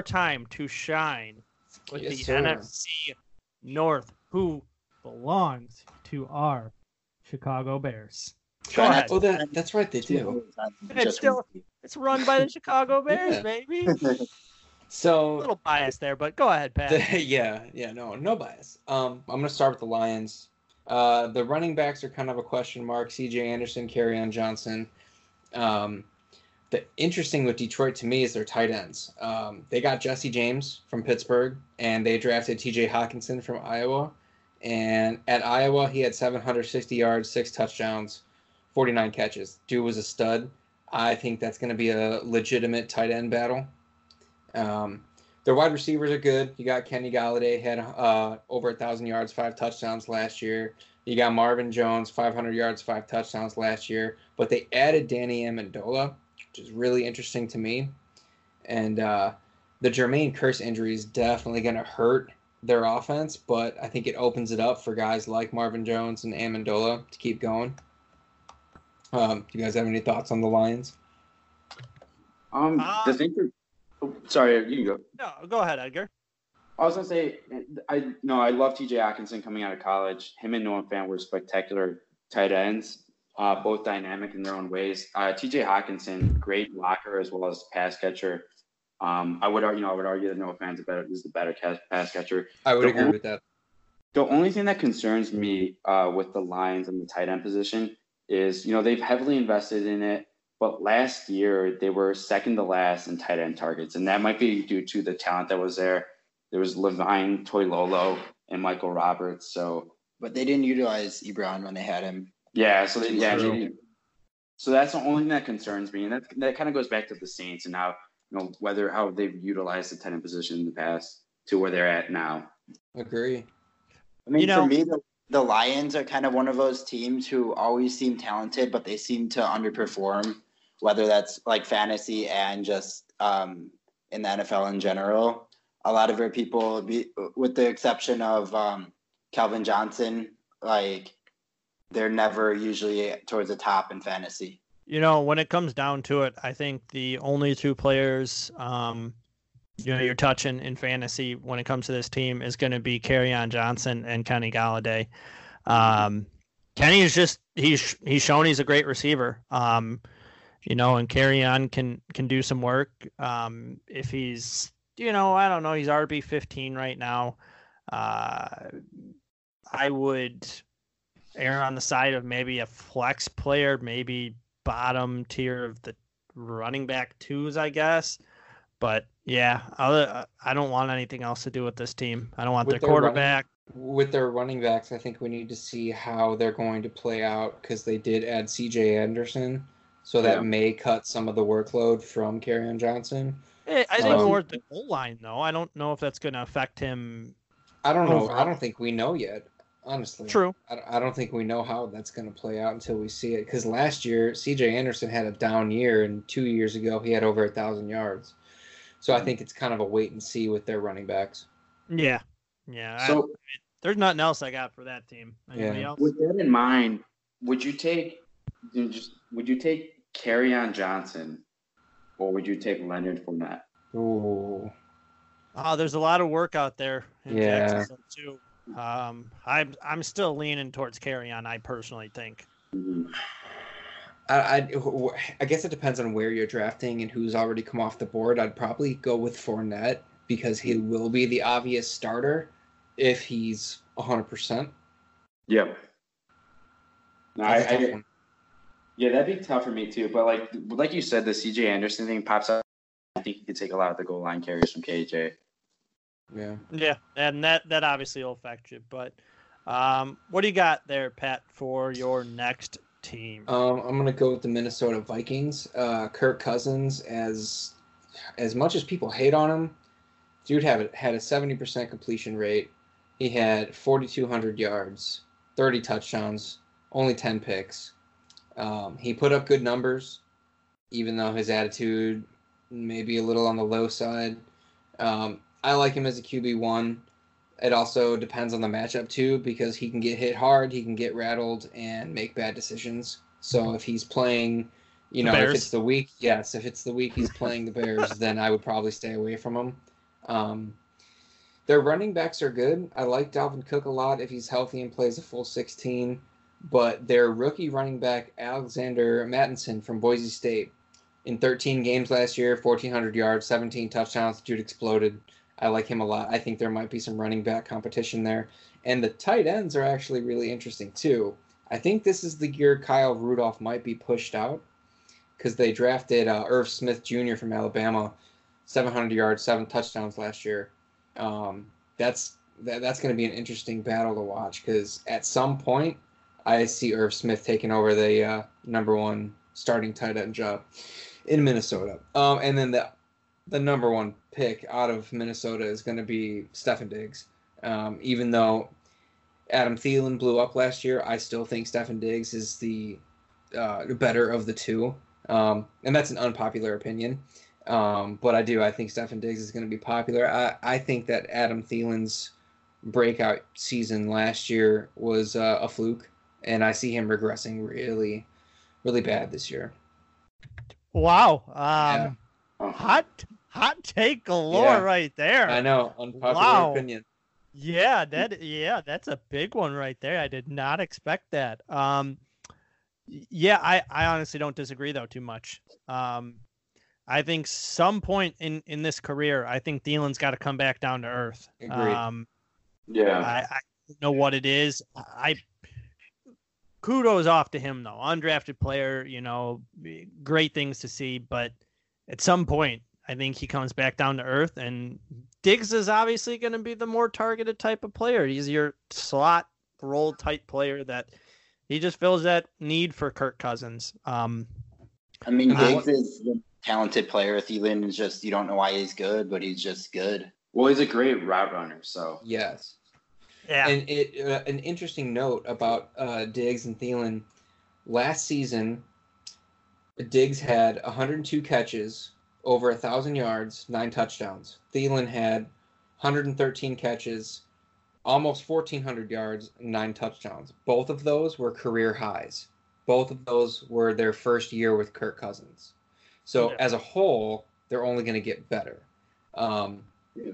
is your time to shine with Yes, the sir. NFC North, who belongs to our Chicago Bears. Go ahead. Oh, that that's right. They do. It's still it's run by the Chicago Bears, Yeah. baby. A little bias there, but go ahead, Pat. The- yeah, yeah, no, no bias. Um, I'm gonna start with the Lions. Uh, the running backs are kind of a question mark. C.J. Anderson, on Johnson. Um, the interesting with Detroit to me is their tight ends. Um, they got Jesse James from Pittsburgh, and they drafted T.J. Hockenson from Iowa. And at Iowa, he had 760 yards, six touchdowns, 49 catches. Dude was a stud. I think that's going to be a legitimate tight end battle. Um, their wide receivers are good. You got Kenny Golladay had uh, over a thousand yards, five touchdowns last year. You got Marvin Jones, 500 yards, five touchdowns last year. But they added Danny Amendola, is really interesting to me. And uh, the Jermaine Kearse injury is definitely going to hurt their offense, but I think it opens it up for guys like Marvin Jones and Amendola to keep going. Um, do you guys have any thoughts on the Lions? Um, Uh, the thing for, oh, sorry, you can go. No, go ahead, Edgar. I was gonna say, I no, I love T.J. Hockenson coming out of college. Him and Noah Fant were spectacular tight ends, uh, both dynamic in their own ways. Uh, T.J. Hockenson, great blocker as well as pass catcher. Um, I would argue, you know, I would argue that Noah Fant's a better is the better ca- pass catcher. I would The agree only- with that. The only thing that concerns me uh, with the Lions and the tight end position is, you know, they've heavily invested in it, but last year they were second to last in tight end targets, and that might be due to the talent that was there. There was Levine, Toilolo, and Michael Roberts. So But they didn't utilize Ebron when they had him. Yeah, so they, yeah, they- so that's the only thing that concerns me, and that that kind of goes back to the Saints and how you know whether how they've utilized the tight end position in the past to where they're at now. Agree. I mean, You know- for me, the, the Lions are kind of one of those teams who always seem talented, but they seem to underperform, whether that's like fantasy and just um, in the NFL in general. A lot of their people, be, with the exception of um, Calvin Johnson, like they're never usually towards the top in fantasy. You know, when it comes down to it, I think the only two players, um, you know, you're touching in fantasy when it comes to this team is going to be on Johnson and Kenny Golladay. Um, Kenny is just he's he's shown he's a great receiver. Um, you know, and on can can do some work. Um, if he's you know, I don't know, he's RB 15 right now. Uh, I would err on the side of maybe a flex player, maybe bottom tier of the running back twos, I guess. But yeah, other, I don't want anything else to do with this team. I don't want With their their running- quarterback. with their running backs, I think we need to see how they're going to play out because they did add C.J. Anderson, so that Yeah. may cut some of the workload from on Johnson. Eh, I think Um, more at the goal line though. I don't know if that's going to affect him. I don't know. I don't think we know yet. Honestly, True. I don't- I don't think we know how that's going to play out until we see it. Because last year, C.J. Anderson had a down year, and two years ago he had over a thousand yards. So I mm. think it's kind of a wait and see with their running backs. Yeah. Yeah. I- So there's nothing else I got for that team. Anybody Yeah. else? with that in mind, would you take just would you take on Johnson or would you take Leonard Fournette? Ooh, Oh, there's a lot of work out there in Yeah. Jacksonville too. Um, I'm I'm still leaning towards Kerryon. I personally think. I, I I guess it depends on where you're drafting and who's already come off the board. I'd probably go with Fournette because he will be the obvious starter if he's hundred percent. Yep. No, I, I, yeah, that'd be tough for me too. But like like you said, the CJ Anderson thing pops up. I think he could take a lot of the goal line carries from KJ. Yeah. Yeah, and that that obviously will affect you. But um, what do you got there, Pat, for your next team? Um, I'm gonna go with the Minnesota Vikings. Uh, Kirk Cousins, as as much as people hate on him, dude had a, had a 70% completion rate. He had 4,200 yards, 30 touchdowns, only 10 picks. Um, he put up good numbers, even though his attitude may be a little on the low side. Um, I like him as a QB one. It also depends on the matchup too, because he can get hit hard, he can get rattled, and make bad decisions. So if he's playing You know, if it's the week, yes, if it's the week he's playing the Bears, then I would probably stay away from him. Um, their running backs are good. I like Dalvin Cook a lot if he's healthy and plays a full 16. But their rookie running back, Alexander Mattison from Boise State, in 13 games last year, 1,400 yards, 17 touchdowns. Dude exploded. I like him a lot. I think there might be some running back competition there. And the tight ends are actually really interesting too. I think this is the year Kyle Rudolph might be pushed out because they drafted uh, Irv Smith Jr. from Alabama, 700 yards, seven touchdowns last year. Um, that's that, that's going to be an interesting battle to watch because at some point I see Irv Smith taking over the uh, number one starting tight end job in Minnesota. Um, and then the the number one pick out of Minnesota is going to be Stefon Diggs. Um, even though Adam Thielen blew up last year, I still think Stefon Diggs is the uh, better of the two. Um, and that's an unpopular opinion. Um, but I do. I think Stefon Diggs is going to be popular. I, I think that Adam Thielen's breakout season last year was uh, a fluke, and I see him regressing really, really bad this year. Wow. Um, Yeah. Hot hot take galore Yeah. right there. I know, unpopular Wow. opinion. Yeah, that yeah, that's a big one right there. I did not expect that. Um yeah, I I honestly don't disagree though too much. Um I think some point in in this career, I think Thielen's got to come back down to earth. Agreed. Um Yeah. I, I don't know what it is. I kudos off to him though. Undrafted player, you know, great things to see, but at some point I think he comes back down to earth and Diggs is obviously going to be the more targeted type of player. He's your slot role type player that he just fills that need for Kirk Cousins. Um I mean, And then Diggs is a talented player. Thielen is just you don't know why he's good, but he's just good. Well, he's a great route runner, so Yes. yeah. And it uh, an interesting note about uh, Diggs and Thielen. Last season, Diggs had 102 catches, over a thousand yards, nine touchdowns. Thielen had 113 catches, almost 1,400 yards, nine touchdowns. Both of those were career highs. Both of those were their first year with Kirk Cousins. So Yeah. as a whole, they're only going to get better. Um, Yeah.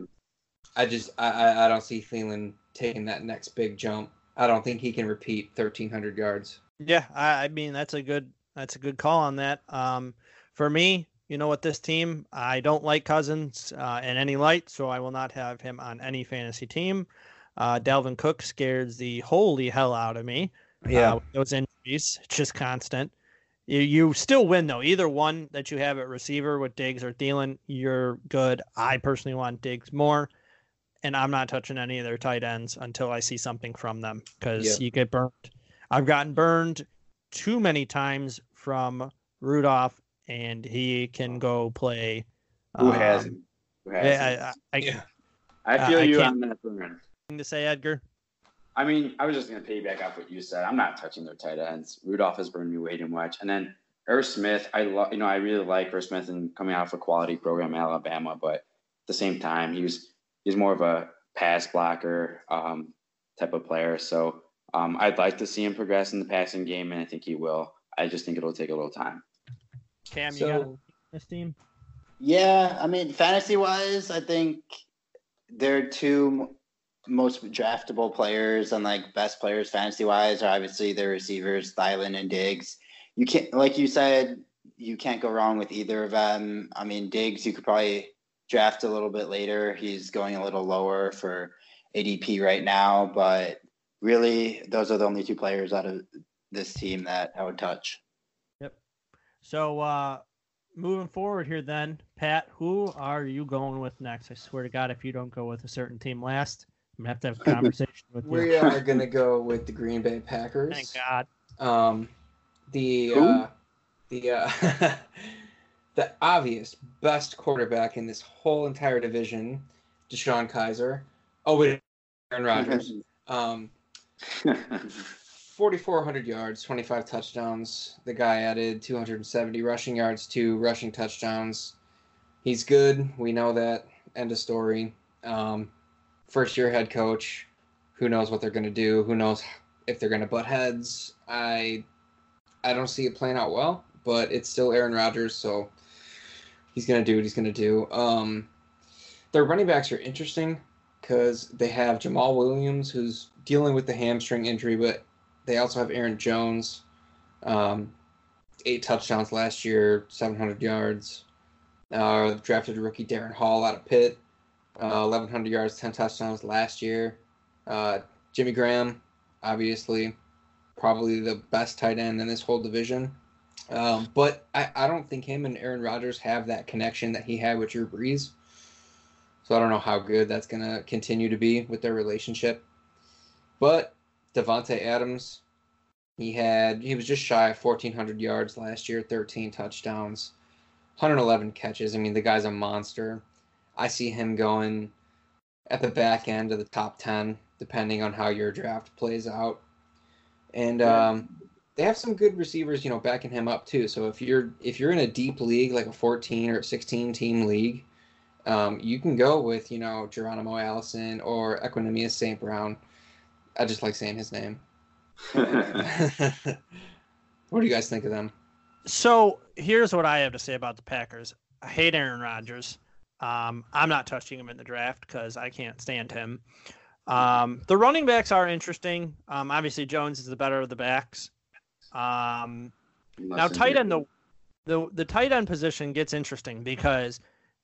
I just I, I I don't see Thielen taking that next big jump. I don't think he can repeat 1,300 yards. Yeah, I, I mean that's a good that's a good call on that. Um, for me, you know, with this team, I don't like Cousins uh, in any light, so I will not have him on any fantasy team. Uh, Dalvin Cook scares the holy hell out of me. Uh, those injuries, it's just constant. You, you still win though. Either one that you have at receiver with Diggs or Thielen, you're good. I personally want Diggs more, and I'm not touching any of their tight ends until I see something from them because Yep. you get burned. I've gotten burned too many times from Rudolph, and he can go play. who um, hasn't? Who hasn't? I, I, I Yeah. I feel I you can't- on that burn. to say Edgar. I mean, I was just gonna piggyback off what you said. I'm not touching their tight ends. Rudolph has burned me way too much. And then Irv Smith, I love you know, I really like Irv Smith and coming out of a quality program in Alabama, but at the same time he was he's more of a pass blocker um, type of player. So um, I'd like to see him progress in the passing game and I think he will. I just think it'll take a little time. Cam, you got So this team? Yeah, I mean, fantasy wise, I think they're two most draftable players and like best players fantasy wise are obviously the receivers, Thielen and Diggs. You can't, like you said, you can't go wrong with either of them. I mean, Diggs, you could probably draft a little bit later. He's going a little lower for ADP right now, but really, those are the only two players out of this team that I would touch. So uh moving forward here then, Pat, who are you going with next? I swear to God, if you don't go with a certain team last, I'm gonna have to have a conversation with you. we are gonna go with the Green Bay Packers. Thank God. Um, the Who? uh, the uh, the obvious best quarterback in this whole entire division, DeShone Kizer. Oh wait, Aaron Rodgers. Um, 4,400 yards, 25 touchdowns. The guy added 270 rushing yards, two rushing touchdowns. He's good. We know that. End of story. Um, first year head coach. Who knows what they're going to do? Who knows if they're going to butt heads? I I don't see it playing out well, but it's still Aaron Rodgers, so he's gonna do what he's gonna do. Um, their running backs are interesting because they have Jamaal Williams, who's dealing with the hamstring injury, but they also have Aaron Jones, um, eight touchdowns last year, 700 yards. Uh, drafted rookie Darren Hall out of Pitt, uh, 1,100 yards, 10 touchdowns last year. Uh, Jimmy Graham, obviously, probably the best tight end in this whole division. Um, but I, I don't think him and Aaron Rodgers have that connection that he had with Drew Brees. So I don't know how good that's going to continue to be with their relationship. But Davante Adams, he had he was just shy of 1400 yards last year, 13 touchdowns, 111 catches. I mean, the guy's a monster. I see him going at the back end of the top 10 depending on how your draft plays out. And um, they have some good receivers, you know, backing him up too. So if you're if you're in a deep league like a 14 or 16 team league, um, you can go with you know Geronimo Allison or Equanimeous St. Brown. I just like saying his name. what do you guys think of them? So here's what I have to say about the Packers. I hate Aaron Rodgers. Um, I'm not touching him in the draft because I can't stand him. Um, the running backs are interesting. Um, obviously, Jones is the better of the backs. Um, now, tight end the, the the tight end position gets interesting because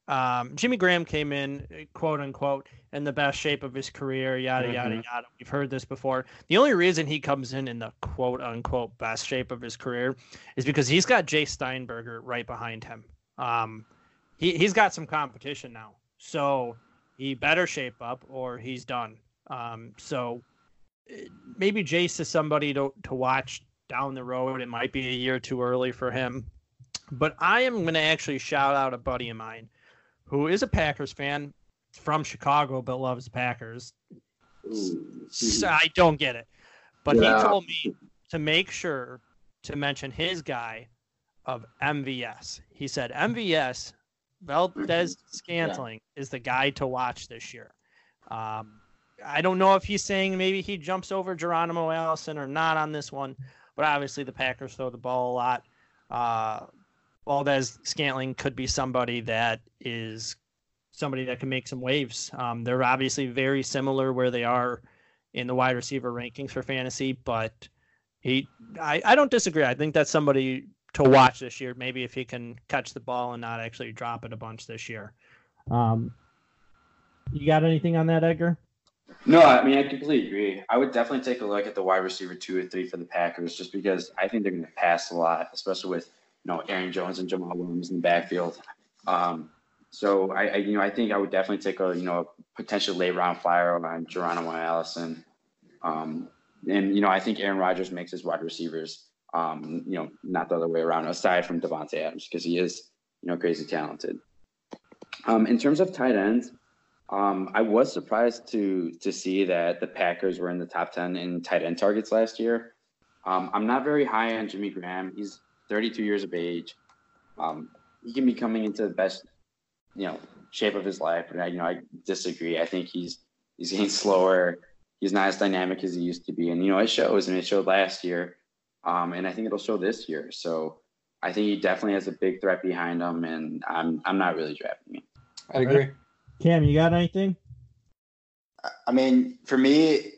um, Jimmy Graham came in, quote unquote, in the best shape of his career, yada mm-hmm. yada yada. We've heard this before. The only reason he comes in in the quote unquote best shape of his career is because he's got Jace Sternberger right behind him. Um, he he's got some competition now, so he better shape up or he's done. Um, so eh, maybe Jace is somebody to to watch down the road. It might be a year too early for him, but I am going to actually shout out a buddy of mine who is a Packers fan from Chicago but loves Packers. So I don't get it. But yeah. he told me to make sure to mention his guy of MVS. He said MVS Valdes Scantling yeah. is the guy to watch this year. Um, I don't know if he's saying maybe he jumps over Geronimo Allison or not on this one, but obviously the Packers throw the ball a lot. Uh, Valdes Scantling could be somebody that is somebody that can make some waves. Um, they're obviously very similar where they are in the wide receiver rankings for fantasy, but he, I, I don't disagree. I think that's somebody to watch this year. Maybe if he can catch the ball and not actually drop it a bunch this year. Um, you got anything on that, Edgar? No, I mean I completely agree. I would definitely take a look at the wide receiver two or three for the Packers, just because I think they're going to pass a lot, especially with you know Aaron Jones and Jamaal Williams in the backfield. Um, so I, I, you know I think I would definitely take a you know a potential late round flyer on Geronimo Allison. Um, and you know I think Aaron Rodgers makes his wide receivers um, you know not the other way around aside from Davante Adams because he is you know crazy talented. Um, in terms of tight ends, um, I was surprised to to see that the Packers were in the top ten in tight end targets last year. Um, I'm not very high on Jimmy Graham. He's 32 years of age. Um, he can be coming into the best, you know, shape of his life, and I, you know, I disagree. I think he's he's getting slower. He's not as dynamic as he used to be, and you know, it shows, and it showed last year, um, and I think it'll show this year. So I think he definitely has a big threat behind him, and I'm I'm not really drafting him. I agree. Cam, you got anything? I mean, for me,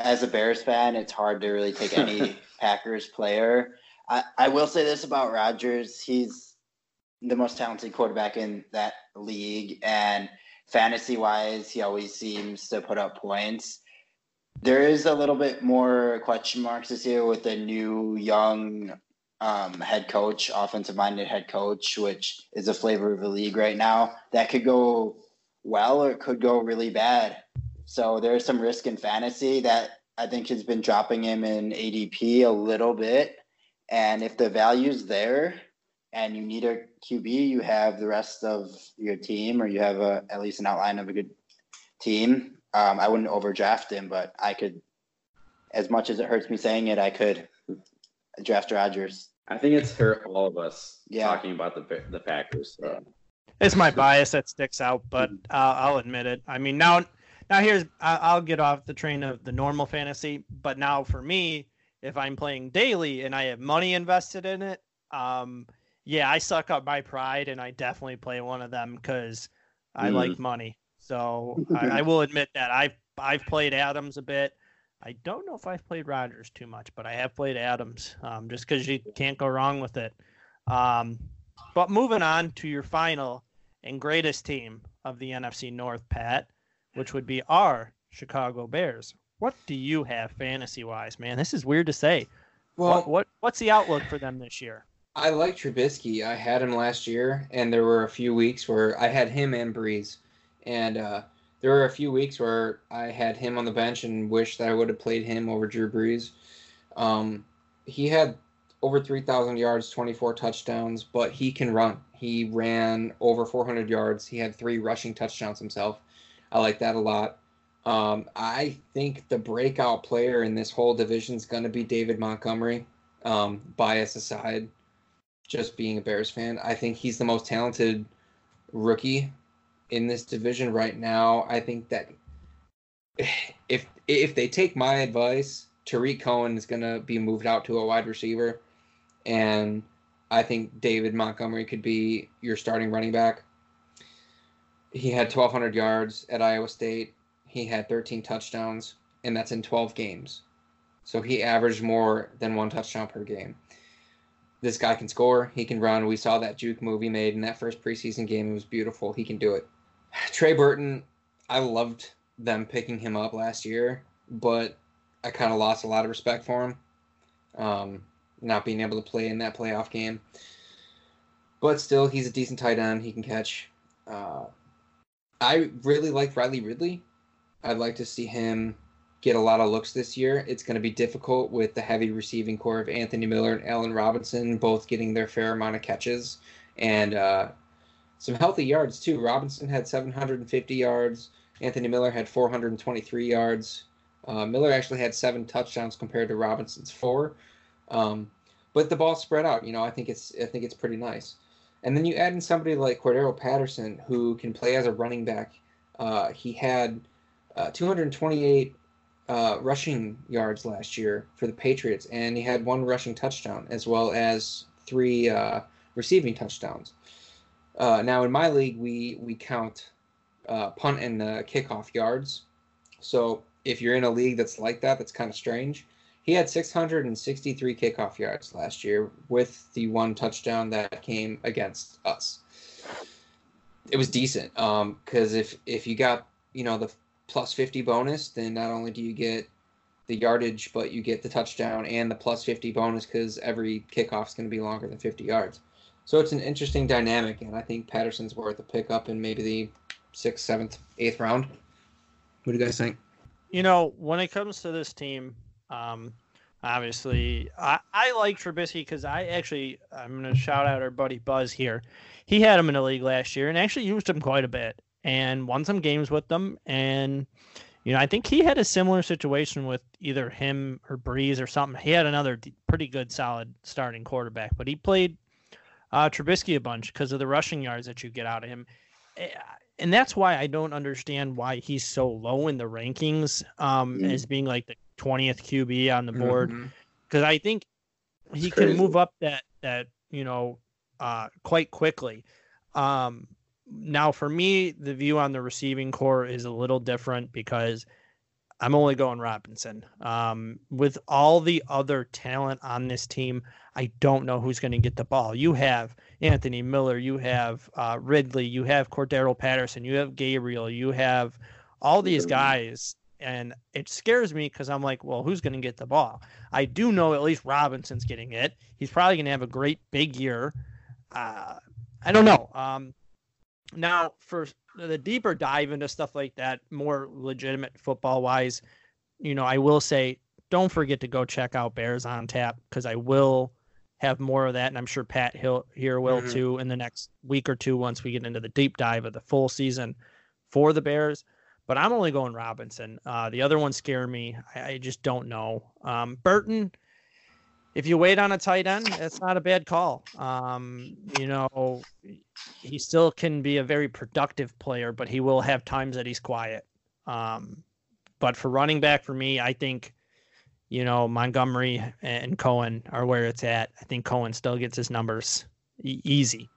as a Bears fan, it's hard to really take any Packers player. I, will say this about Rodgers: he's the most talented quarterback in that league, and fantasy-wise, he always seems to put up points. There is a little bit more question marks this year with the new young um, head coach, offensive minded head coach, which is a flavor of the league right now. That could go well or it could go really bad. So there's some risk in fantasy that I think has been dropping him in ADP a little bit. And if the value's there and you need a QB, you have the rest of your team or you have a, at least an outline of a good team. Um, I wouldn't overdraft him, but I could, as much as it hurts me saying it, I could draft Rodgers. I think it's hurt all of us yeah. talking about the the Packers. So. It's my bias that sticks out, but I'll, I'll admit it. I mean, now now here's I'll get off the train of the normal fantasy, but now for me, if I'm playing daily and I have money invested in it, Um, yeah, I suck up my pride, and I definitely play one of them because I mm. like money. So I, I, will admit that I've I've played Adams a bit. I don't know if I've played Rodgers too much, but I have played Adams um, just because you can't go wrong with it. Um, but moving on to your final and greatest team of the NFC North, Pat, which would be our Chicago Bears. What do you have fantasy wise, man? This is weird to say. Well, what, what what's the outlook for them this year? I like Trubisky. I had him last year, and there were a few weeks where I had him and Brees, and uh, there were a few weeks where I had him on the bench and wished that I would have played him over Drew Brees. Um, he had over 3,000 yards, 24 touchdowns, but he can run. He ran over 400 yards. He had three rushing touchdowns himself. I like that a lot. Um, I think the breakout player in this whole division is going to be David Montgomery. Um, bias aside, just being a Bears fan, I think he's the most talented rookie in this division right now. I think that if if they take my advice, Tarik Cohen is going to be moved out to a wide receiver, and I think David Montgomery could be your starting running back. He had 1,200 yards at Iowa State he had 13 touchdowns, and that's in 12 games. So he averaged more than one touchdown per game. This guy can score. He can run. We saw that juke movie made in that first preseason game. It was beautiful. He can do it. Trey Burton, I loved them picking him up last year, but I kind of lost a lot of respect for him. Um, not being able to play in that playoff game. But still, he's a decent tight end. He can catch. Uh, I really like Riley Ridley. I'd like to see him get a lot of looks this year. It's going to be difficult with the heavy receiving corps of Anthony Miller and Allen Robinson both getting their fair amount of catches and uh, some healthy yards too. Robinson had 750 yards. Anthony Miller had 423 yards. Uh, Miller actually had seven touchdowns compared to Robinson's four. Um, but the ball spread out. You know, I think it's I think it's pretty nice. And then you add in somebody like Cordarrelle Patterson who can play as a running back. Uh, he had uh, 228 uh, rushing yards last year for the Patriots, and he had one rushing touchdown as well as three uh, receiving touchdowns. Uh, now in my league, we we count uh, punt and kickoff yards. So if you're in a league that's like that, that's kind of strange. He had 663 kickoff yards last year with the one touchdown that came against us. It was decent because um, if if you got you know the plus 50 bonus, then not only do you get the yardage, but you get the touchdown and the plus 50 bonus because every kickoff is going to be longer than 50 yards. So it's an interesting dynamic, and I think Patterson's worth a pickup in maybe the sixth, seventh, eighth round. What do you guys think? You know, when it comes to this team, um, obviously, I, I like Trubisky because I actually, I'm going to shout out our buddy Buzz here. He had him in the league last year and actually used him quite a bit and won some games with them. And you know, I think he had a similar situation with either him or Brees or something. He had another pretty good, solid starting quarterback, but he played uh, Trubisky a bunch because of the rushing yards that you get out of him. Eh, and that's why I don't understand why he's so low in the rankings um, mm-hmm. as being like the 20th QB on the board. Because mm-hmm. I think he can move up that, that you know, uh, quite quickly. Um, now for me the view on the receiving corps is a little different because i'm only going robinson. Um, with all the other talent on this team i don't know who's going to get the ball. You have anthony miller you have uh, ridley you have Cordarrelle patterson you have gabriel you have all these guys and it scares me because i'm like well who's going to get the ball? I do know at least robinson's getting it. He's probably going to have a great big year. Uh, i don't know. Um, now, for the deeper dive into stuff like that, more legitimate football wise, you know, I will say don't forget to go check out Bears on Tap because I will have more of that, and I'm sure Pat Hill here will mm-hmm. too in the next week or two once we get into the deep dive of the full season for the Bears. But I'm only going Robinson. Uh, the other ones scare me. I, I just don't know. Um, Burton if you wait on a tight end, it's not a bad call. Um, you know, he still can be a very productive player, but he will have times that he's quiet. Um, but for running back, for me, I think you know, Montgomery and Cohen are where it's at. I think Cohen still gets his numbers e- easy.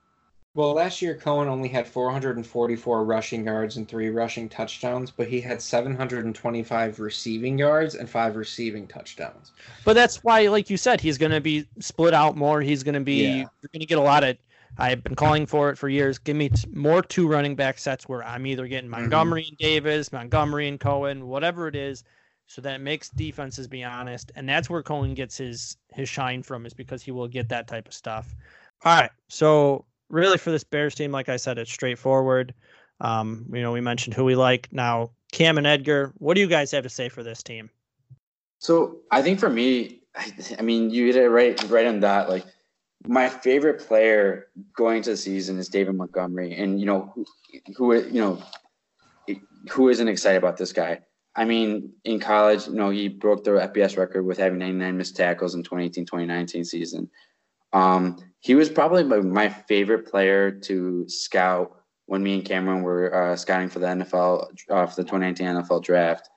Well, last year Cohen only had 444 rushing yards and three rushing touchdowns, but he had 725 receiving yards and five receiving touchdowns. But that's why, like you said, he's going to be split out more. He's going to be, Yeah. you're going to get a lot of. I've been calling for it for years. Give me more two running back sets where I'm either getting mm-hmm. Montgomery and Davis, Montgomery and Cohen, whatever it is, so that it makes defenses be honest. And that's where Cohen gets his his shine from, is because he will get that type of stuff. All right, so really for this Bears team, like I said, it's straightforward. Um, you know, we mentioned who we like now. Cam and Edgar, what do you guys have to say for this team? So I think for me, I, I mean, you hit it right, right on that. Like my favorite player going to the season is David Montgomery, and you know who, who you know who isn't excited about this guy. I mean, in college, you know, he broke the FBS record with having 99 missed tackles in 2018-2019 season. Um, he was probably my, favorite player to scout when me and Cameron were uh, scouting for the NFL uh, for the 2019 NFL draft.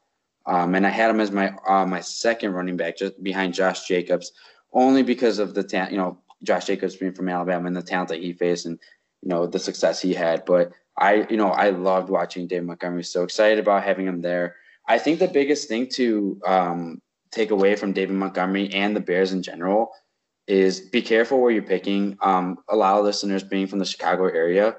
Um, and I had him as my uh, my second running back, just behind Josh Jacobs, only because of the talent. You know, Josh Jacobs being from Alabama and the talent that he faced, and you know the success he had. But I, you know, I loved watching Dave Montgomery. So excited about having him there. I think the biggest thing to um, take away from David Montgomery and the Bears in general is be careful where you're picking. Um, a lot of listeners being from the Chicago area,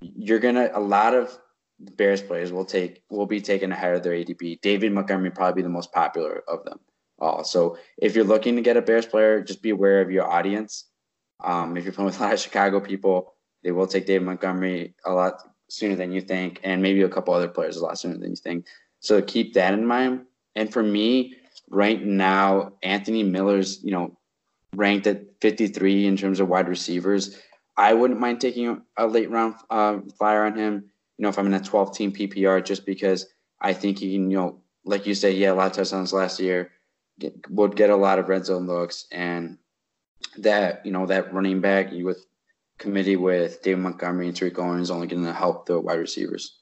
you're gonna a lot of Bears players will take will be taken ahead of their ADP. David Montgomery probably be the most popular of them all. So if you're looking to get a Bears player, just be aware of your audience. Um, if you're playing with a lot of Chicago people, they will take David Montgomery a lot sooner than you think, and maybe a couple other players a lot sooner than you think. So keep that in mind. And for me, right now, Anthony Miller's, you know, ranked at 53 in terms of wide receivers. I wouldn't mind taking a late round uh, flyer on him, you know, if I'm in a 12 team PPR, just because I think he can, you know, like you say, yeah, a lot of touchdowns last year, get, would get a lot of red zone looks. And that, you know, that running back with committee with David Montgomery and Tarik Cohen is only going to help the wide receivers.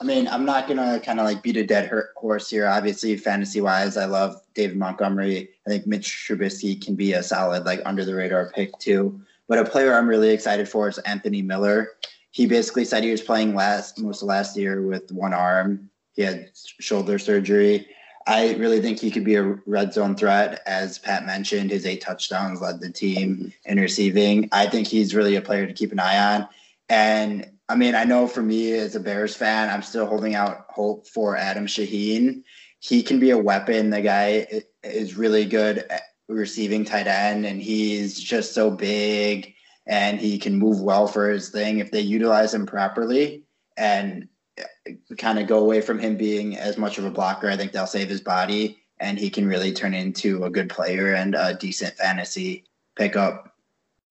I mean, I'm not gonna kind of like beat a dead horse here. Obviously, fantasy wise, I love David Montgomery. I think Mitch Trubisky can be a solid like under the radar pick too. But a player I'm really excited for is Anthony Miller. He basically said he was playing last most of last year with one arm. He had shoulder surgery. I really think he could be a red zone threat. As Pat mentioned, his eight touchdowns led the team in receiving. I think he's really a player to keep an eye on. And I mean, I know for me as a Bears fan, I'm still holding out hope for Adam Shaheen. He can be a weapon. The guy is really good at receiving tight end, and he's just so big and he can move well for his thing if they utilize him properly and uh, kind of go away from him being as much of a blocker. I think they'll save his body and he can really turn into a good player and a decent fantasy pickup.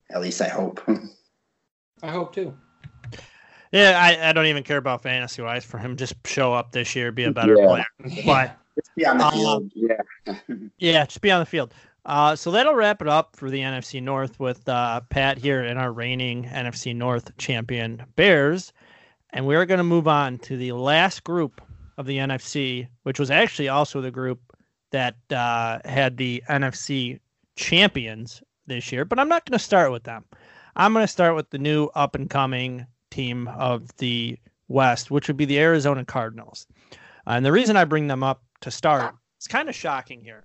At least I hope. I hope too. Yeah, I, I don't even care about fantasy wise for him. Just show up this year, be a better Yeah. player. But Just be on the Um, field. Yeah. yeah, just be on the field. Uh, so that'll wrap it up for the NFC North with uh, Pat here and our reigning NFC North champion Bears. And we're going to move on to the last group of the NFC, which was actually also the group that uh, had the NFC champions this year. But I'm not going to start with them. I'm going to start with the new up and coming team of the West, which would be the Arizona Cardinals. and the reason I bring them up to start, it's kind of shocking here.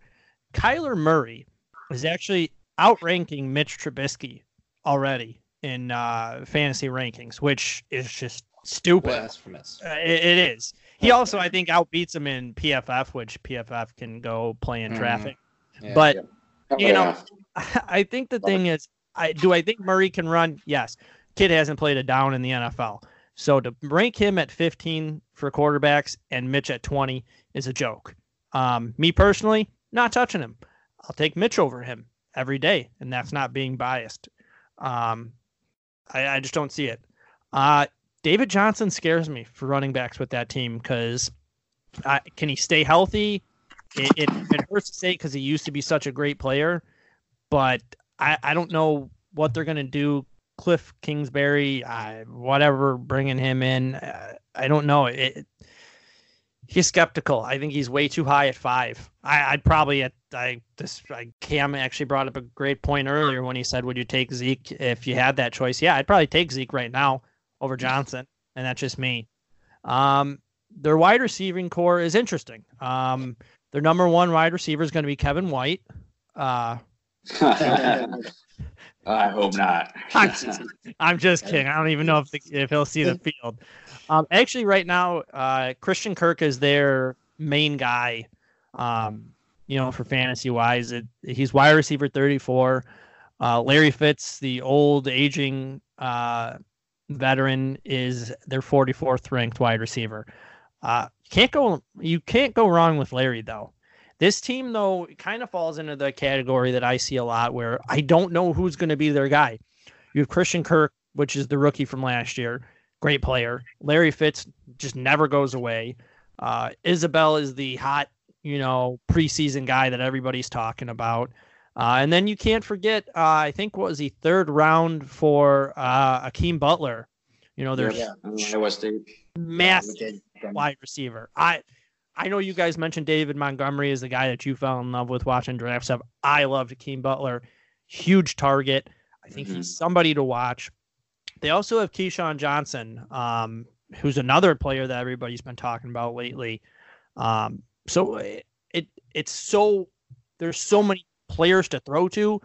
Kyler Murray is actually outranking Mitch Trubisky already in uh, fantasy rankings, which is just stupid. Blasphemous. Uh, it, it is. He also, I think, outbeats him in PFF, which PFF can go play in Mhm. traffic. Yeah. But Oh, You know, I think the thing is, I do I think Murray can run? Yes. Kid hasn't played a down in the NFL. So to rank him at 15 for quarterbacks and Mitch at 20 is a joke. Um, me personally, not touching him. I'll take Mitch over him every day, and that's not being biased. Um, I, I just don't see it. Uh, David Johnson scares me for running backs with that team because can he stay healthy? It, it, it hurts to say because he used to be such a great player, but I, I don't know what they're going to do. Cliff Kingsbury, uh, whatever, bringing him in, uh, I don't know. It he's skeptical. I think he's way too high at five. I, would probably at I this I, Cam actually brought up a great point earlier when he said, "Would you take Zeke if you had that choice?" Yeah, I'd probably take Zeke right now over Johnson, and that's just me. Um, their wide receiving corps is interesting. Um, their number one wide receiver is going to be Kevin White. Uh, I hope not. I'm, just, kidding. I don't even know if the, if he'll see the field. Um, actually, right now, uh, Christian Kirk is their main guy. Um, you know, for fantasy wise, it, he's wide receiver 34. Uh, Larry Fitz, the old aging uh, veteran, is their 44th ranked wide receiver. Uh, can't go you can't go wrong with Larry though. This team, though, kind of falls into the category that I see a lot where I don't know who's going to be their guy. You have Christian Kirk, which is the rookie from last year, great player. Larry Fitz just never goes away. Uh, Isabella is the hot, you know, preseason guy that everybody's talking about. Uh, and then you can't forget, uh, I think, what was the third round for uh, Hakeem Butler? You know, there's yeah, Iowa State. massive wide receiver. I I know you guys mentioned David Montgomery is the guy that you fell in love with watching draft stuff. I loved Hakeem Butler, huge target. I think mm-hmm. he's somebody to watch. They also have KeeSean Johnson, um, who's another player that everybody's been talking about lately. Um, so it, it it's so there's so many players to throw to,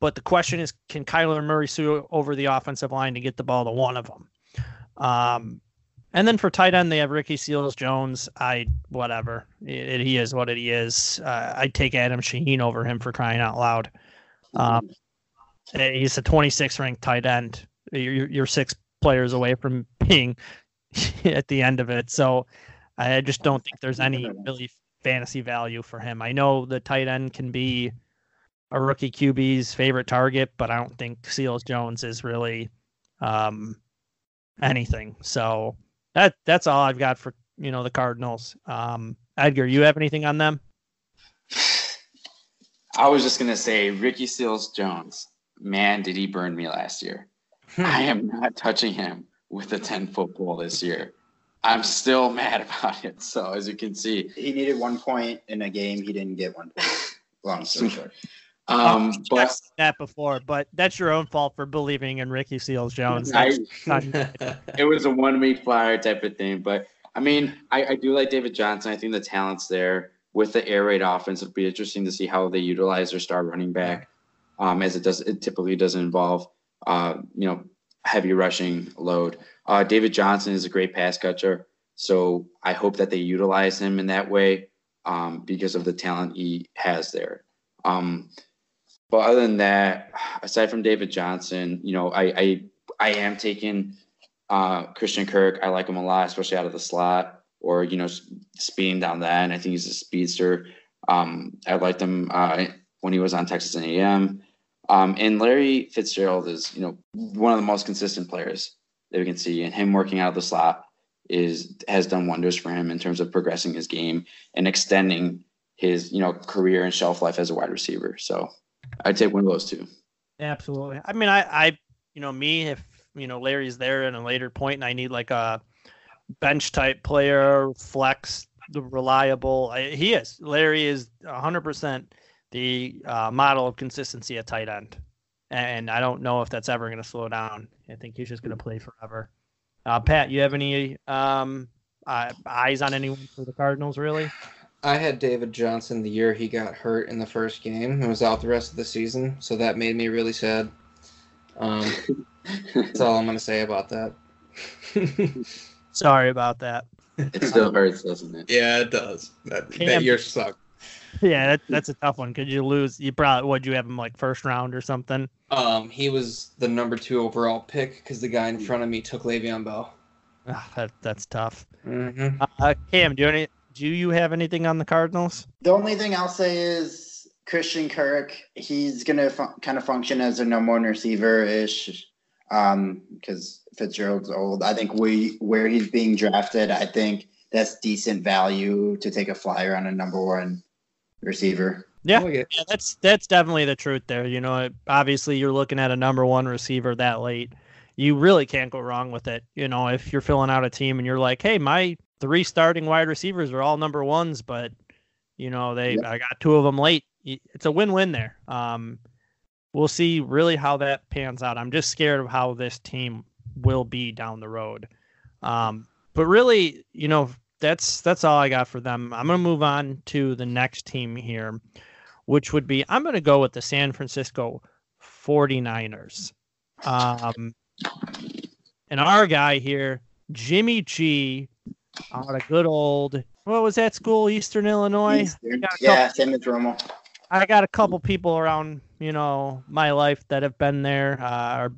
but the question is, can Kyler Murray sue over the offensive line to get the ball to one of them? Um, and then for tight end, they have Ricky Seals Jones. I whatever it, he is what it he is. Uh, I'd take Adam Shaheen over him for crying out loud. Um, eh, he's a 26th ranked tight end. You're, you're six players away from being at the end of it. So I just don't think there's any really fantasy value for him. I know the tight end can be a rookie QB's favorite target, but I don't think Seals Jones is really um, anything. So that that's all I've got for you know the Cardinals. Um, Edgar, you have anything on them? I was just gonna say Ricky Seals Jones. Man, did he burn me last year? Hmm. I am not touching him with a ten foot pole this year. I'm still mad about it. So as you can see, he needed one point in a game. He didn't get one point. Long story short. Um, oh, but that before, but that's your own fault for believing in Ricky Seals Jones. I, it was a one week flyer type of thing, but I mean, I, I do like David Johnson. I think the talent's there with the air raid offense. It'll be interesting to see how they utilize their star running back, um, as it does. It typically doesn't involve, uh, you know, heavy rushing load. Uh, David Johnson is a great pass catcher, so I hope that they utilize him in that way um, because of the talent he has there. Um, but other than that, aside from David Johnson, you know, I I, I am taking uh, Christian Kirk. I like him a lot, especially out of the slot or you know speeding down the end. I think he's a speedster. Um, I liked him uh, when he was on Texas A&M. Um, and Larry Fitzgerald is you know one of the most consistent players that we can see, and him working out of the slot is has done wonders for him in terms of progressing his game and extending his you know career and shelf life as a wide receiver. So I'd take one of those two. Absolutely. I mean, I, I, you know, me, if, you know, Larry's there in a later point and I need like a bench type player, flex, the reliable, I, he is. Larry is 100% the uh, model of consistency at tight end. And I don't know if that's ever going to slow down. I think he's just going to play forever. Uh, Pat, you have any um, uh, eyes on anyone for the Cardinals, really? I had David Johnson the year he got hurt in the first game and was out the rest of the season, so that made me really sad. Um, that's all I'm going to say about that. Sorry about that. It still hurts, doesn't it? Yeah, it does. That, that year sucked. Yeah, that, that's a tough one. Could you lose? You probably would. You have him like first round or something. Um, he was the number two overall pick because the guy in front of me took Le'Veon Bell. Oh, that, that's tough. Mm-hmm. Uh, Cam, do you any do you have anything on the Cardinals? The only thing I'll say is Christian Kirk. He's going to fu- kind of function as a number one receiver ish um, because Fitzgerald's old. I think we where he's being drafted, I think that's decent value to take a flyer on a number one receiver. Yeah, yeah, that's that's definitely the truth there. You know, obviously you're looking at a number one receiver that late. You really can't go wrong with it. You know, if you're filling out a team and you're like, hey, my three starting wide receivers are all number ones, but you know they I got two of them late. It's a win-win there. Um, we'll see really how that pans out. I'm just scared of how this team will be down the road. Um, but really, you know, that's that's all I got for them. I'm gonna move on to the next team here, which would be I'm gonna go with the San Francisco 49ers. Um, and our guy here, Jimmy G, out of good old what was that school, Eastern Illinois? Eastern. Yeah, same as Romo. I got a couple people around, you know, my life that have been there. Uh, our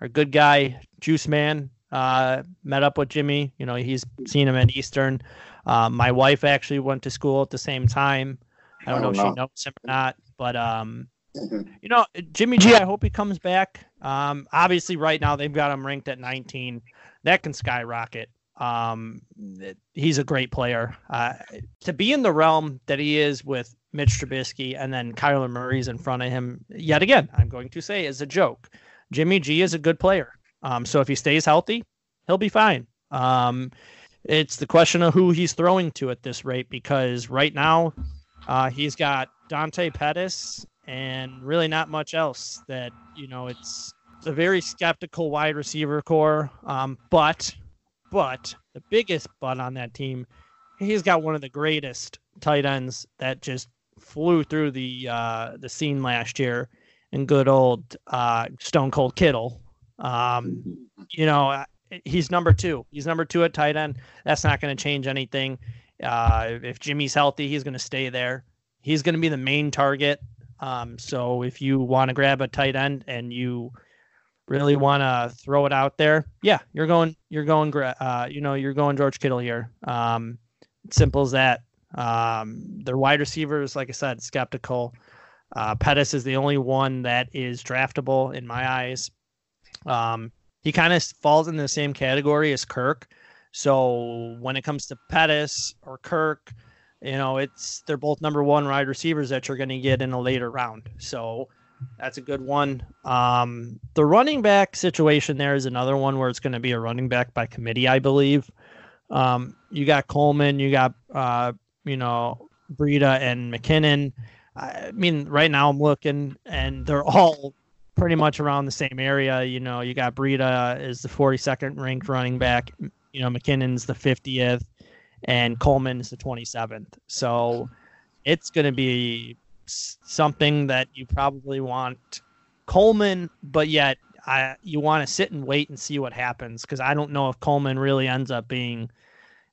our good guy, Juice Man, uh, met up with Jimmy. You know, he's seen him at Eastern. Uh, my wife actually went to school at the same time. I don't, know if she knows him or not, but um, mm-hmm. you know, Jimmy G. I hope he comes back. Um, obviously, right now they've got him ranked at 19. That can skyrocket. Um, he's a great player. Uh, to be in the realm that he is with Mitch Trubisky and then Kyler Murray's in front of him, yet again, I'm going to say is a joke. Jimmy G is a good player. Um, so if he stays healthy, he'll be fine. Um, it's the question of who he's throwing to at this rate because right now uh, he's got Dante Pettis and really not much else. That you know, it's, it's a very skeptical wide receiver corps. Um, but but the biggest but on that team, he's got one of the greatest tight ends that just flew through the uh, the scene last year, and good old uh, Stone Cold Kittle. Um, you know, uh, he's number two. He's number two at tight end. That's not going to change anything. Uh, if Jimmy's healthy, he's going to stay there. He's going to be the main target. Um, so if you want to grab a tight end and you really want to throw it out there, yeah, you're going, you're going, uh, you know, you're going George Kittle here. Um, simple as that. Um, their wide receivers, like I said, skeptical. Uh, Pettis is the only one that is draftable in my eyes. Um, he kind of falls in the same category as Kirk. So when it comes to Pettis or Kirk, you know, it's they're both number one wide receivers that you're going to get in a later round. So that's a good one. Um, the running back situation there is another one where it's going to be a running back by committee, I believe. Um, you got Coleman, you got uh, you know Breida and McKinnon. I mean, right now I'm looking, and they're all pretty much around the same area. You know, you got Breida is the 42nd ranked running back. You know, McKinnon's the 50th, and Coleman is the 27th. So it's going to be something that you probably want Coleman, but yet I, you want to sit and wait and see what happens because I don't know if Coleman really ends up being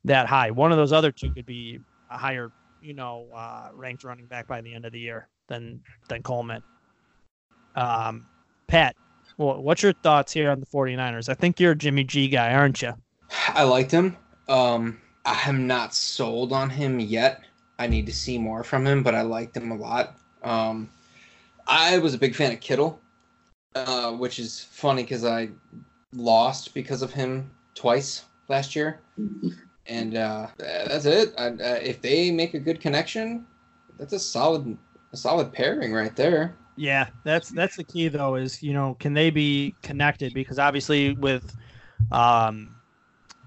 that high. One of those other two could be a higher, you know, uh, ranked running back by the end of the year than than Coleman. Um, Pat, what's your thoughts here on the 49ers? I think you're a Jimmy G guy, aren't you? I liked him. Um, I'm not sold on him yet. I need to see more from him, but I liked him a lot. Um, I was a big fan of Kittle, uh, which is funny because I lost because of him twice last year. And uh, that's it. I, uh, if they make a good connection, that's a solid, a solid pairing right there. Yeah, that's that's the key though. Is you know can they be connected? Because obviously with, um,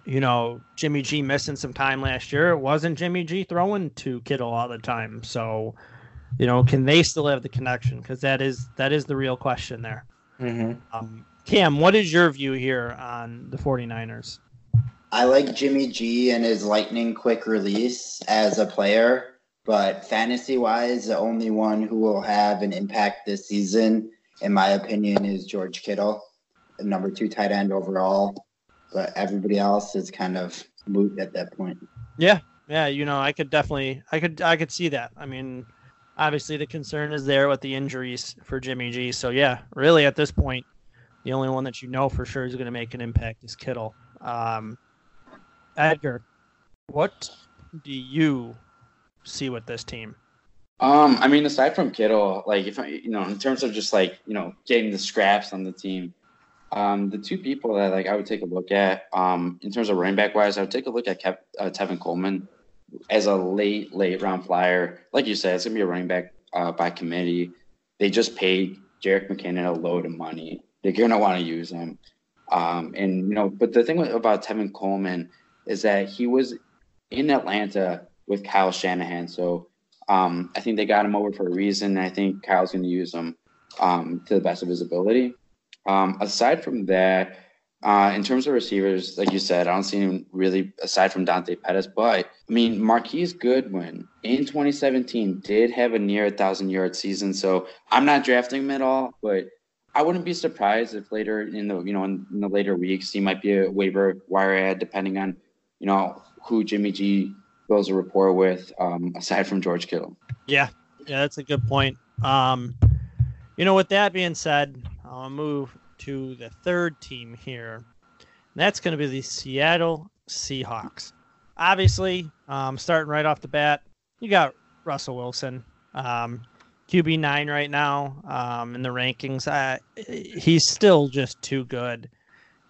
you know Jimmy G missing some time last year, it wasn't Jimmy G throwing to Kittle all the time. So, you know, can they still have the connection? Because that is that is the real question there. Mm-hmm. Um, Cam, what is your view here on the 49ers? I like Jimmy G and his lightning quick release as a player. But fantasy wise, the only one who will have an impact this season, in my opinion, is George Kittle, the number two tight end overall. But everybody else is kind of moot at that point. Yeah, yeah, you know, I could definitely, I could, I could see that. I mean, obviously the concern is there with the injuries for Jimmy G. So yeah, really at this point, the only one that you know for sure is going to make an impact is Kittle. Um, Edgar, what do you see with this team? Um, I mean, aside from Kittle, like if I, you know, in terms of just like you know getting the scraps on the team, um, the two people that like I would take a look at, um, in terms of running back wise, I would take a look at Kev, uh, Tevin Coleman as a late late round flyer. Like you said, it's gonna be a running back uh, by committee. They just paid Jerick McKinnon a load of money. They're gonna want to use him. Um, and you know, but the thing about Tevin Coleman is that he was in Atlanta with Kyle Shanahan. So um, I think they got him over for a reason. I think Kyle's to use him um, to the best of his ability. Um, aside from that, uh, in terms of receivers, like you said, I don't see him really aside from Dante Pettis. But I mean, Marquise Goodwin in 2017 did have a near a thousand yard season. So I'm not drafting him at all, but I wouldn't be surprised if later in the you know in, in the later weeks he might be a waiver wire ad, depending on you know who Jimmy G builds a rapport with, um, aside from George Kittle. Yeah, yeah, that's a good point. Um, you know, with that being said, I'll move to the third team here. That's going to be the Seattle Seahawks. Obviously, um, starting right off the bat, you got Russell Wilson, um, QB nine right now um, in the rankings. Uh, he's still just too good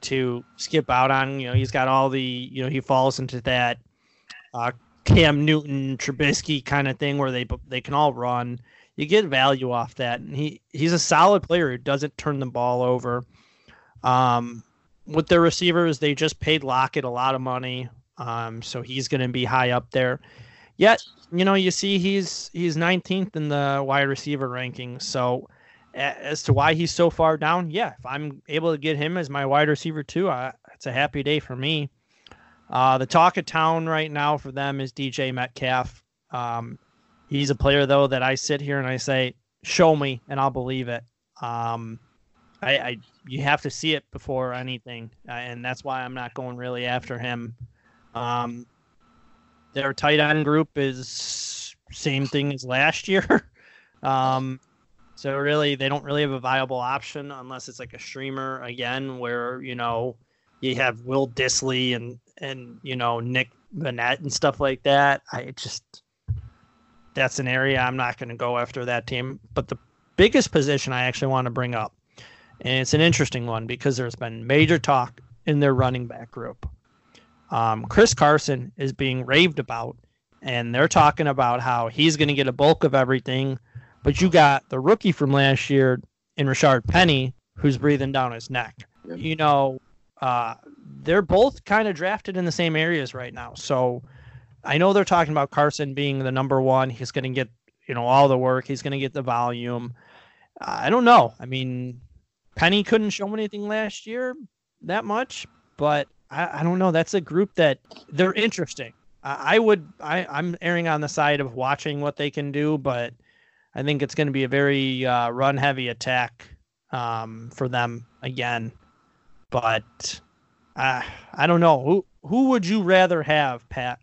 to skip out on. You know, he's got all the. You know, he falls into that uh, Cam Newton, Trubisky kind of thing where they they can all run you get value off that. And he he's a solid player who doesn't turn the ball over. Um, with their receivers, they just paid Lockett a lot of money, um, so he's going to be high up there. Yet, you know, you see he's he's 19th in the wide receiver ranking. So, as to why he's so far down, yeah, if I'm able to get him as my wide receiver too, uh, it's a happy day for me. Uh, the talk of town right now for them is DJ Metcalf. Um, He's a player though that I sit here and I say, "Show me, and I'll believe it." Um, I, I you have to see it before anything, uh, and that's why I'm not going really after him. Um, their tight end group is same thing as last year. um, so really, they don't really have a viable option unless it's like a streamer again, where you know you have Will Dissly and and you know Nick Vannett and stuff like that. I just that's an area I'm not going to go after that team. But the biggest position I actually want to bring up, and it's an interesting one because there's been major talk in their running back group. Um, Chris Carson is being raved about, and they're talking about how he's going to get a bulk of everything. But you got the rookie from last year in Rashard Penny, who's breathing down his neck. You know, uh, they're both kind of drafted in the same areas right now. So I know they're talking about Carson being the number one. He's going to get you know all the work. He's going to get the volume. I don't know. I mean, Penny couldn't show anything last year that much, but I, I don't know. That's a group that they're interesting. I, I would. I, I'm erring on the side of watching what they can do, but I think it's going to be a very uh, run heavy attack um, for them again. But uh, I don't know who who would you rather have, Pat?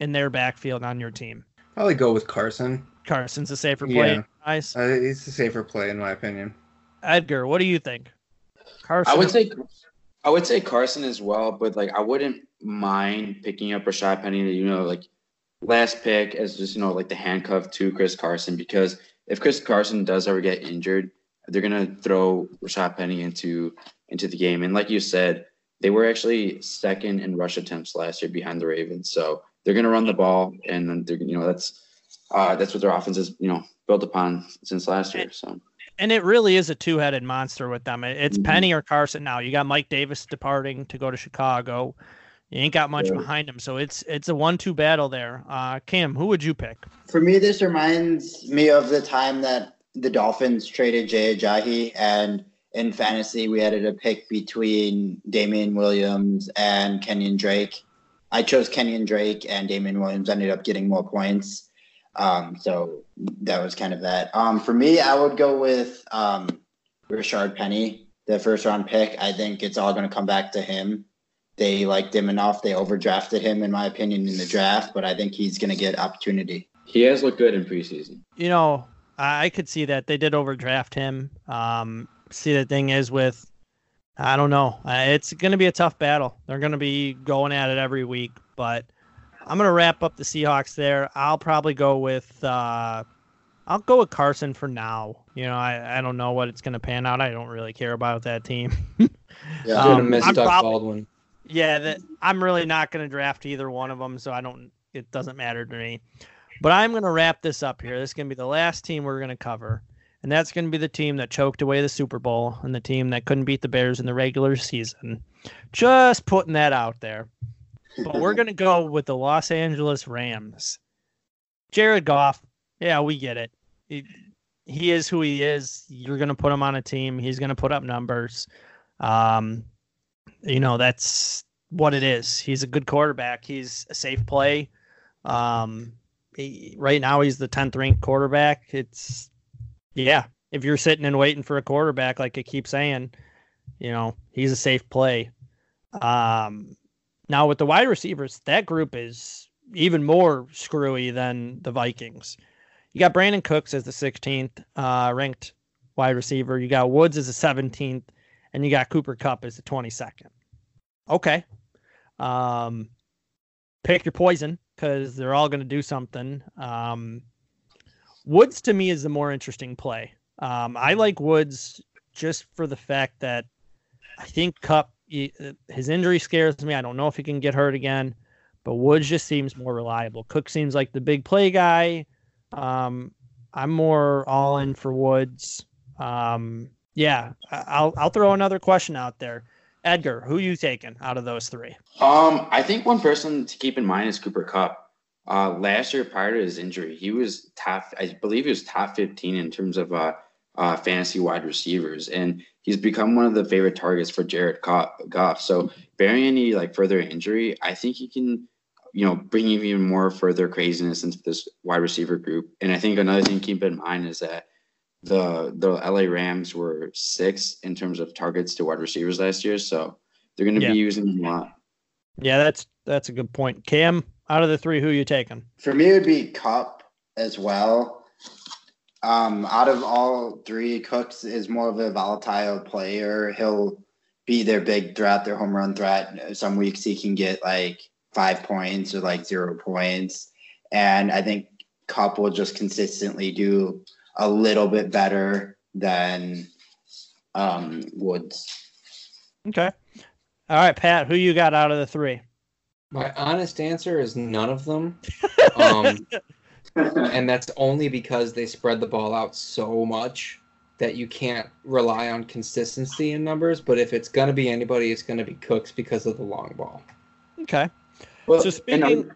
In their backfield on your team? Probably go with Carson. Carson's a safer play. Yeah. Nice. Uh, he's a safer play in my opinion. Edgar, what do you think? Carson. I would say I would say Carson as well, but like I wouldn't mind picking up Rashaad Penny, you know, like last pick as just you know like the handcuff to Chris Carson because if Chris Carson does ever get injured, they're gonna throw Rashaad Penny into into the game. And like you said, they were actually second in rush attempts last year behind the Ravens. So they're going to run the ball, and they're you know that's uh, that's what their offense is you know built upon since last year. So. And it really is a two-headed monster with them. It's mm-hmm. Penny or Carson now. You got Mike Davis departing to go to Chicago. You ain't got much yeah. behind him, so it's it's a one-two battle there. Uh, Cam, who would you pick? For me, this reminds me of the time that the Dolphins traded Jay Ajayi, and in fantasy we had to pick between Damien Williams and Kenyan Drake. I chose Kenyan Drake and Damien Williams ended up getting more points. Um, so that was kind of that. Um, for me, I would go with um, Rashard Penny, the first round pick. I think it's all going to come back to him. They liked him enough. They overdrafted him, in my opinion, in the draft, but I think he's going to get opportunity. He has looked good in preseason. You know, I could see that they did overdraft him. Um, see, the thing is with I don't know. Uh, it's going to be a tough battle. They're going to be going at it every week, but I'm going to wrap up the Seahawks there. I'll probably go with uh, I'll go with Carson for now. You know, I, I don't know what it's going to pan out. I don't really care about that team. yeah, um, miss Doug probably, Baldwin. Yeah, that, I'm really not going to draft either one of them, so I don't. It doesn't matter to me. But I'm going to wrap this up here. This is going to be the last team we're going to cover and that's going to be the team that choked away the Super Bowl and the team that couldn't beat the Bears in the regular season. Just putting that out there. but we're gonna go with the Los Angeles Rams. Jared Goff, yeah, we get it. He, he is who he is. You're gonna put him on a team. He's gonna put up numbers. Um, you know that's what it is. He's a good quarterback. He's a safe play. Um, he, right now he's the 10th ranked quarterback. It's yeah. If you're sitting and waiting for a quarterback, like I keep saying, you know he's a safe play. Um, now with the wide receivers, that group is even more screwy than the Vikings. You got Brandin Cooks as the 16th uh, ranked wide receiver. You got Woods as the 17th, and you got Cooper Kupp as the 22nd. Okay. Um, pick your poison because they're all going to do something. Um, Woods to me is the more interesting play. Um, I like Woods just for the fact that I think Kupp his injury scares me. I don't know if he can get hurt again, but Woods just seems more reliable. Cook seems like the big play guy. Um, I'm more all in for Woods. Um, yeah, I'll I'll throw another question out there. Edgar, who you taking out of those three? Um, I think one person to keep in mind is Cooper Kupp. Uh, last year, prior to his injury, he was top. I believe he was top 15 in terms of uh, uh, fantasy wide receivers, and he's become one of the favorite targets for Jared Goff. So, bearing any like further injury, I think he can, you know, bring even more further craziness into this wide receiver group. And I think another thing to keep in mind is that the the LA Rams were six in terms of targets to wide receivers last year, so they're going to yeah. be using a lot. Yeah, that's that's a good point. Cam, out of the three, who you taking? For me, it would be Kupp as well. Um, out of all three, Cooks is more of a volatile player. He'll be their big threat, their home run threat. Some weeks he can get like five points or like zero points, and I think Kupp will just consistently do a little bit better than um, Woods. Okay. All right, Pat, who you got out of the three? My honest answer is none of them. Um, and that's only because they spread the ball out so much that you can't rely on consistency in numbers. But if it's going to be anybody, it's going to be Cooks because of the long ball. Okay. Well, so speaking.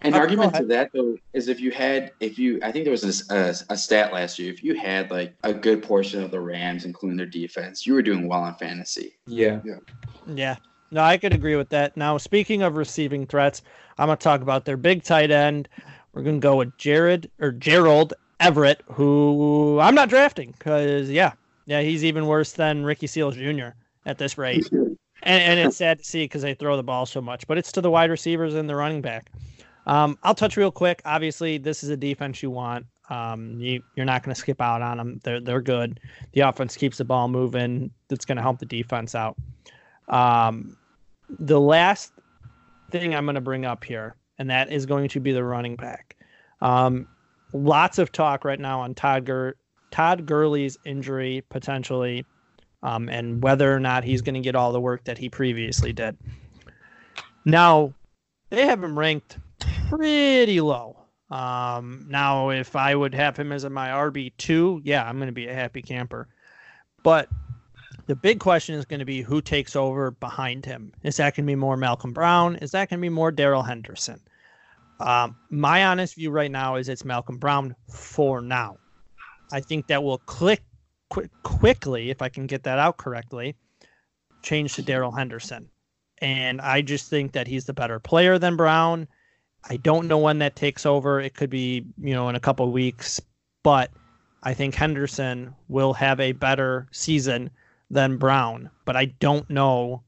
An oh, argument to that though is if you had, if you, I think there was a, a, stat last year. If you had like a good portion of the Rams, including their defense, you were doing well in fantasy. Yeah. Yeah. Yeah. No, I could agree with that. Now, speaking of receiving threats, I'm going to talk about their big tight end. We're going to go with Jared or Gerald Everett, who I'm not drafting because, yeah, yeah, he's even worse than Ricky Seals Jr. at this rate. and, and it's sad to see because they throw the ball so much, but it's to the wide receivers and the running back. Um, I'll touch real quick. Obviously, this is a defense you want. Um, you, you're not going to skip out on them. They're they're good. The offense keeps the ball moving. That's going to help the defense out. Um, the last thing I'm going to bring up here, and that is going to be the running back. Um, lots of talk right now on Todd Gur- Todd Gurley's injury potentially, um, and whether or not he's going to get all the work that he previously did. Now, they have him ranked pretty low. Um, now, if I would have him as my RB2, yeah, I'm going to be a happy camper. But the big question is going to be who takes over behind him. Is that going to be more Malcolm Brown? Is that going to be more Darrell Henderson? Um, my honest view right now is it's Malcolm Brown for now. I think that will click quick, quickly, if I can get that out correctly, change to Darrell Henderson. And I just think that he's the better player than Brown. I don't know when that takes over. It could be, you know, in a couple weeks, but I think Henderson will have a better season than Brown, but I don't know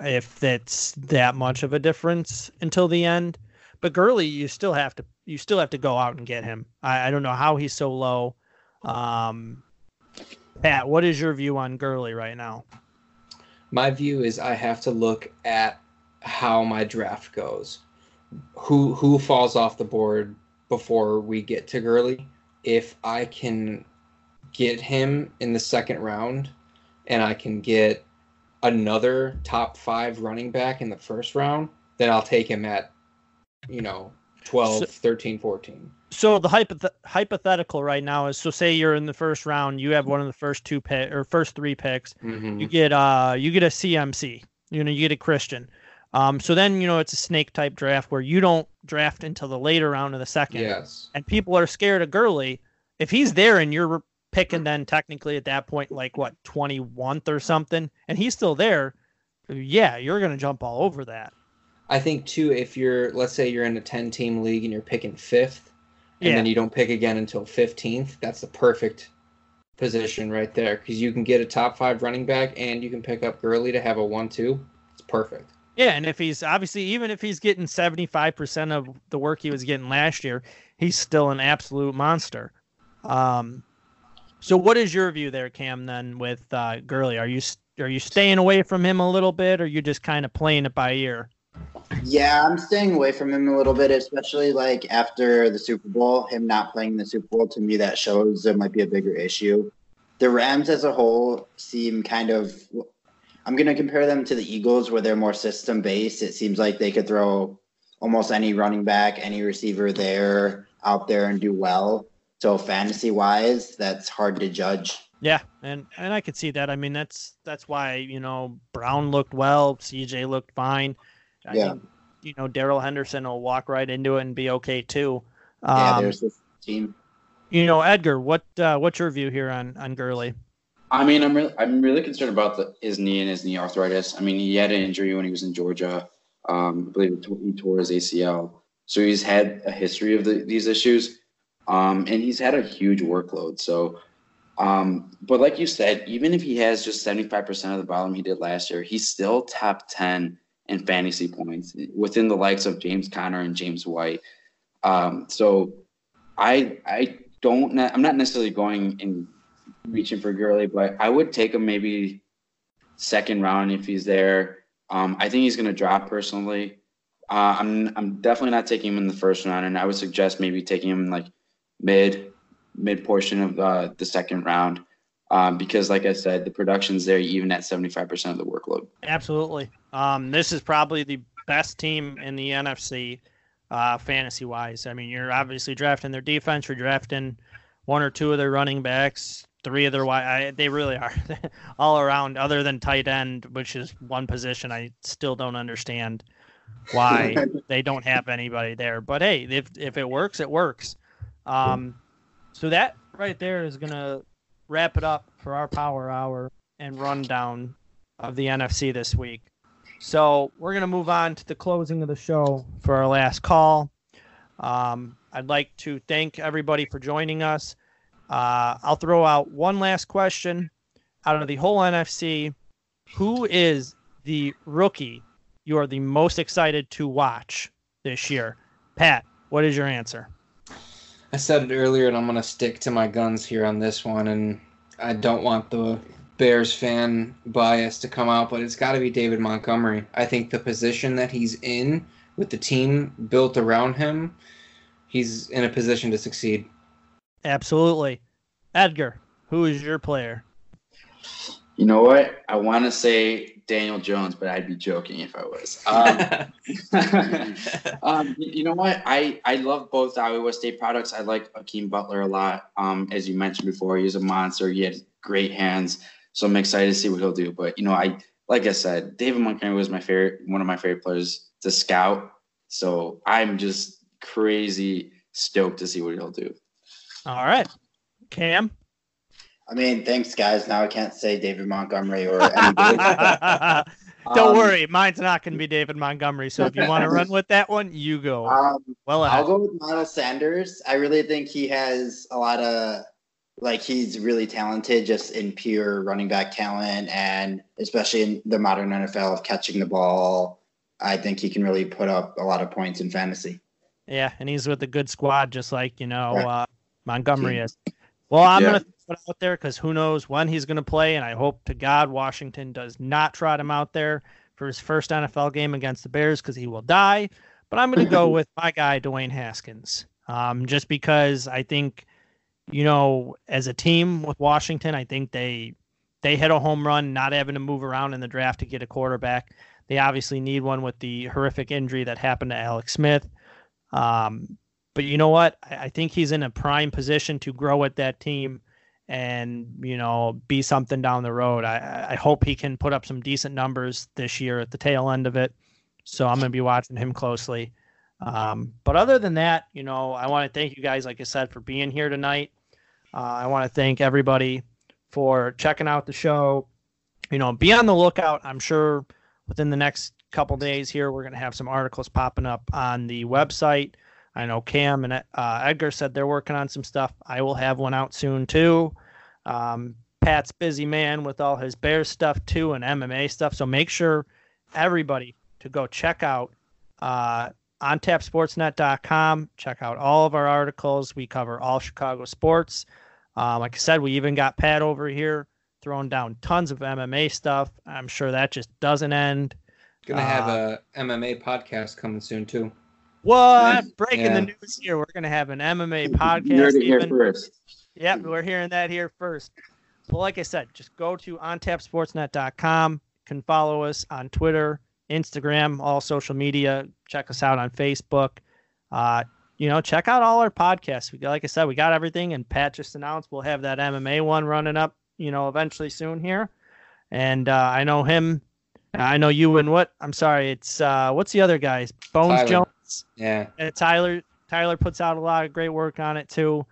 if that's that much of a difference until the end. But Gurley, you still have to you still have to go out and get him. I, I don't know how he's so low. Um, Pat, what is your view on Gurley right now? My view is I have to look at how my draft goes who who falls off the board before we get to Gurley. If I can get him in the second round and I can get another top five running back in the first round, then I'll take him at, you know, 12, so, 13, 14. So the hypoth- hypothetical right now is so say you're in the first round, you have one of the first two pick or first three picks, mm-hmm. you get uh you get a CMC, you know, you get a Christian. Um, so then you know it's a snake type draft where you don't draft until the later round of the second. Yes. And people are scared of Gurley. If he's there and you're picking then technically at that point like what 21th or something, and he's still there, yeah, you're gonna jump all over that. I think too, if you're let's say you're in a ten team league and you're picking fifth, and Yeah. then you don't pick again until fifteenth, that's the perfect position right there because you can get a top five running back and you can pick up Gurley to have a one two. It's perfect. Yeah, and if he's obviously even if he's getting 75% of the work he was getting last year, he's still an absolute monster. Um so what is your view there Cam then with uh Gurley? Are you are you staying away from him a little bit or you just kind of playing it by ear? Yeah, I'm staying away from him a little bit, especially like after the Super Bowl. Him not playing the Super Bowl to me that shows there might be a bigger issue. The Rams as a whole seem kind of. I'm going to compare them to the Eagles, where they're more system based. It seems like they could throw almost any running back, any receiver there out there and do well. So fantasy wise, that's hard to judge. Yeah, and and I could see that. I mean, that's that's why you know Brown looked well, CJ looked fine. I Yeah. think, you know Darrell Henderson will walk right into it and be okay too. yeah, Um, there's this team. you know, Edgar, what uh, what's your view here on on Gurley? I mean, I'm really, I'm really concerned about the, his knee and his knee arthritis. I mean, he had an injury when he was in Georgia. Um, I believe he tore- he tore his ACL. So he's had a history of the, these issues, um, and he's had a huge workload. So, um, but like you said, even if he has just 75% of the volume he did last year, he's still top 10 in fantasy points within the likes of James Conner and James White. Um, so I I don't I'm not necessarily going and reaching for Gurley, but I would take him maybe second round if he's there. Um, I think he's going to drop personally. Uh, I'm I'm definitely not taking him in the first round, and I would suggest maybe taking him like mid mid portion of uh, the second round um, because, like I said, the production's there even at 75% of the workload. Absolutely. Um, this is probably the best team in the NFC, uh, fantasy wise. I mean, you're obviously drafting their defense. You're drafting one or two of their running backs, three of their wide. They really are all around. Other than tight end, which is one position I still don't understand why they don't have anybody there. But hey, if if it works, it works. Um, so that right there is gonna wrap it up for our power hour and rundown of the NFC this week. So we're gonna move on to the closing of the show for our last call. Um, I'd like to thank everybody for joining us. Uh, I'll throw out one last question out of the whole NFC. Who is the rookie you are the most excited to watch this year? Pat, what is your answer? I said it earlier, and I'm gonna stick to my guns here on this one, and I don't want the Bears fan bias to come out, but it's got to be David Montgomery. I think the position that he's in with the team built around him, he's in a position to succeed. Absolutely. Edgar, who is your player? You know what? I want to say Daniel Jones, but I'd be joking if I was. Um, um, you you know what? I, I love both Iowa State products. I like Hakeem Butler a lot. Um, as you mentioned before, he's a monster. He had great hands, so I'm excited to see what he'll do. But you know, I like I said, David Montgomery was my favorite, one of my favorite players to scout. So I'm just crazy stoked to see what he'll do. All right. Cam? I mean, thanks, guys. Now I can't say David Montgomery or anybody. Don't Um, worry, mine's not going to be David Montgomery. So if you want to run with that one, you go. Um, well I'll go with Miles Sanders. I really think he has a lot of like he's really talented just in pure running back talent and especially in the modern NFL of catching the ball. I think he can really put up a lot of points in fantasy. Yeah, and he's with a good squad, just like you know Yeah. uh, Montgomery is. Well, I'm Yeah. gonna out there because who knows when he's gonna play, and I hope to God Washington does not trot him out there for his first NFL game against the Bears because he will die. But I'm gonna go with my guy Dwayne Haskins, um, just because I think, you know, as a team with Washington, I think they they hit a home run, not having to move around in the draft to get a quarterback. They obviously need one with the horrific injury that happened to Alex Smith. Um, but you know what? I, I think he's in a prime position to grow with that team and, you know, be something down the road. I, I hope he can put up some decent numbers this year at the tail end of it. So I'm going to be watching him closely. Um, but other than that, you know, I want to thank you guys, like I said, for being here tonight. Uh, I want to thank everybody for checking out the show. You know, be on the lookout. I'm sure within the next couple days here, we're going to have some articles popping up on the website. I know Cam and uh, Edgar said they're working on some stuff. I will have one out soon too. Um, Pat's busy man with all his bear stuff too and MMA stuff. So make sure everybody to go check out uh, ontapsportsnet.com. Check out all of our articles. We cover all Chicago sports. Uh, like I said, we even got Pat over here throwing down tons of MMA stuff. I'm sure that just doesn't end. Gonna have uh, a MMA podcast coming soon too. What? Breaking yeah. the news here. We're gonna have an MMA podcast. Here first. Yep, we're hearing that here first. So, like I said, just go to ontapsportsnet.com. You can follow us on Twitter, Instagram, all social media. Check us out on Facebook. Uh, you know, check out all our podcasts. We like I said, we got everything, and Pat just announced we'll have that MMA one running up. You know, eventually soon here. And uh, I know him. I know you and what? I'm sorry. It's uh, what's the other guys? Bones Tyler. Jones. Yeah. And Tyler. Tyler puts out a lot of great work on it too.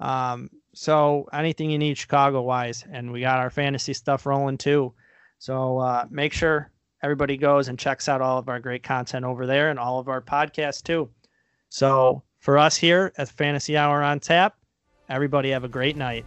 Um, so anything you need Chicago wise, and we got our fantasy stuff rolling too. So uh, make sure everybody goes and checks out all of our great content over there and all of our podcasts too. So for us here at Fantasy Hour on Tap, everybody have a great night.